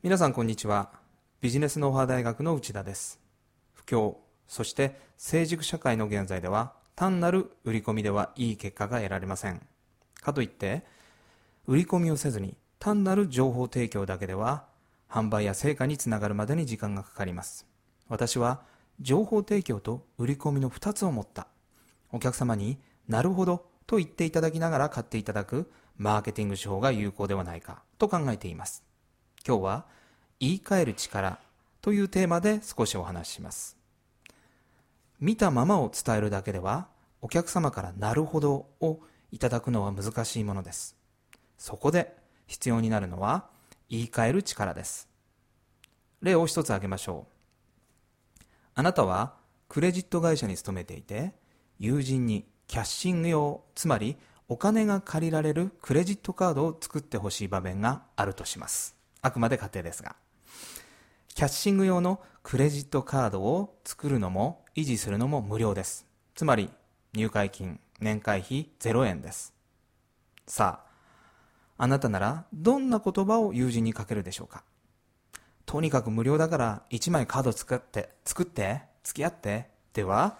皆さんこんにちは。ビジネスノウハウ大学の内田です。不況そして成熟社会の現在では単なる売り込みではいい結果が得られません。かといって売り込みをせずに単なる情報提供だけでは販売や成果につながるまでに時間がかかります。私は情報提供と売り込みの2つを持った。お客様になるほどと言っていただきながら買っていただくマーケティング手法が有効ではないかと考えています。今日は言い換える力というテーマで少しお話しします。見たままを伝えるだけではお客様からなるほどをいただくのは難しいものです。そこで必要になるのは言い換える力です。例を一つ挙げましょう。あなたはクレジット会社に勤めていて友人にキャッシング用つまりお金が借りられるクレジットカードを作ってほしい場面があるとします。あくまで仮定ですが。キャッシング用のクレジットカードを作るのも維持するのも無料です。つまり入会金年会費0円です。さああなたならどんな言葉を友人にかけるでしょうか？とにかく無料だから1枚カード作って作って付き合ってでは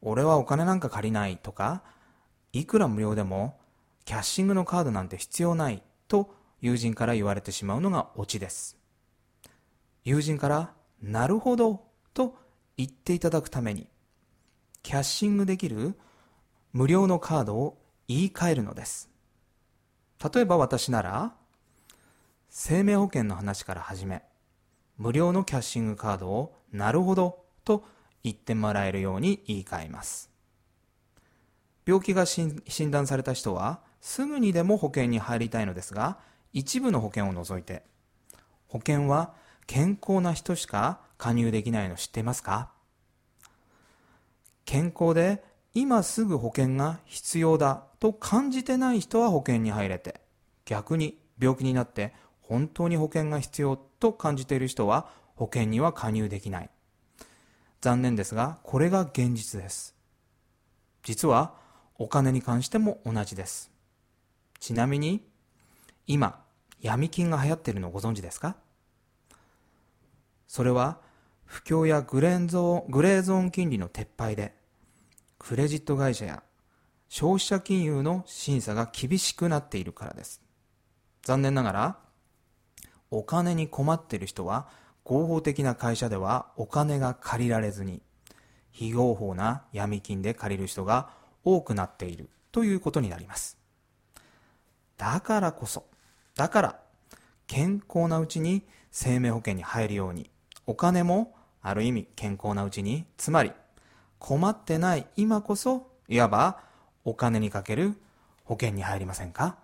俺はお金なんか借りないとかいくら無料でもキャッシングのカードなんて必要ないと友人から言われてしまうのがオチです。友人からなるほどと言っていただくためにキャッシングできる無料のカードを言い換えるのです。例えば私なら生命保険の話から始め無料のキャッシングカードをなるほどと言ってもらえるように言い換えます。病気が診断された人はすぐにでも保険に入りたいのですが一部の保険を除いて。保険は健康な人しか加入できないの知っていますか？健康で今すぐ保険が必要だと感じてない人は保険に入れて逆に病気になって本当に保険が必要と感じている人は保険には加入できない。残念ですがこれが現実です。実はお金に関しても同じです。ちなみに今闇金が流行っているのをご存知ですか？それは不況やグレーゾーングレーゾーン金利の撤廃でクレジット会社や消費者金融の審査が厳しくなっているからです。残念ながらお金に困っている人は合法的な会社ではお金が借りられずに非合法な闇金で借りる人が多くなっているということになります。だからこそだから健康なうちに生命保険に入るようにお金もある意味健康なうちにつまり困ってない今こそいわばお金にかける保険に入りませんか？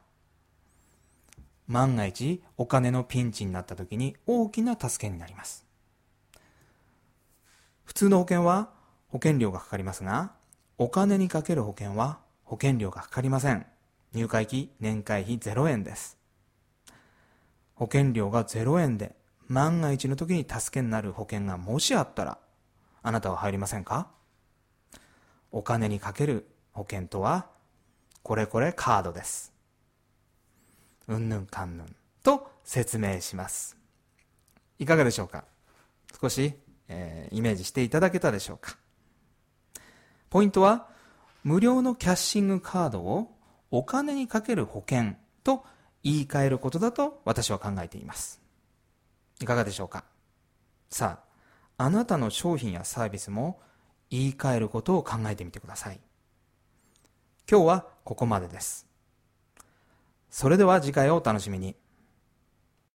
万が一お金のピンチになった時に大きな助けになります。普通の保険は保険料がかかりますがお金にかける保険は保険料がかかりません。入会費年会費0円です。保険料が0円で万が一の時に助けになる保険がもしあったらあなたは入りませんか？お金にかける保険とはこれこれカードです。うんぬんかんぬんと説明します。いかがでしょうか？少し、えー、イメージしていただけたでしょうか？ポイントは無料のキャッシングカードをお金にかける保険と言い換えることだと私は考えています。いかがでしょうか？さああなたの商品やサービスも言い換えることを考えてみてください。今日はここまでです。それでは次回をお楽しみに。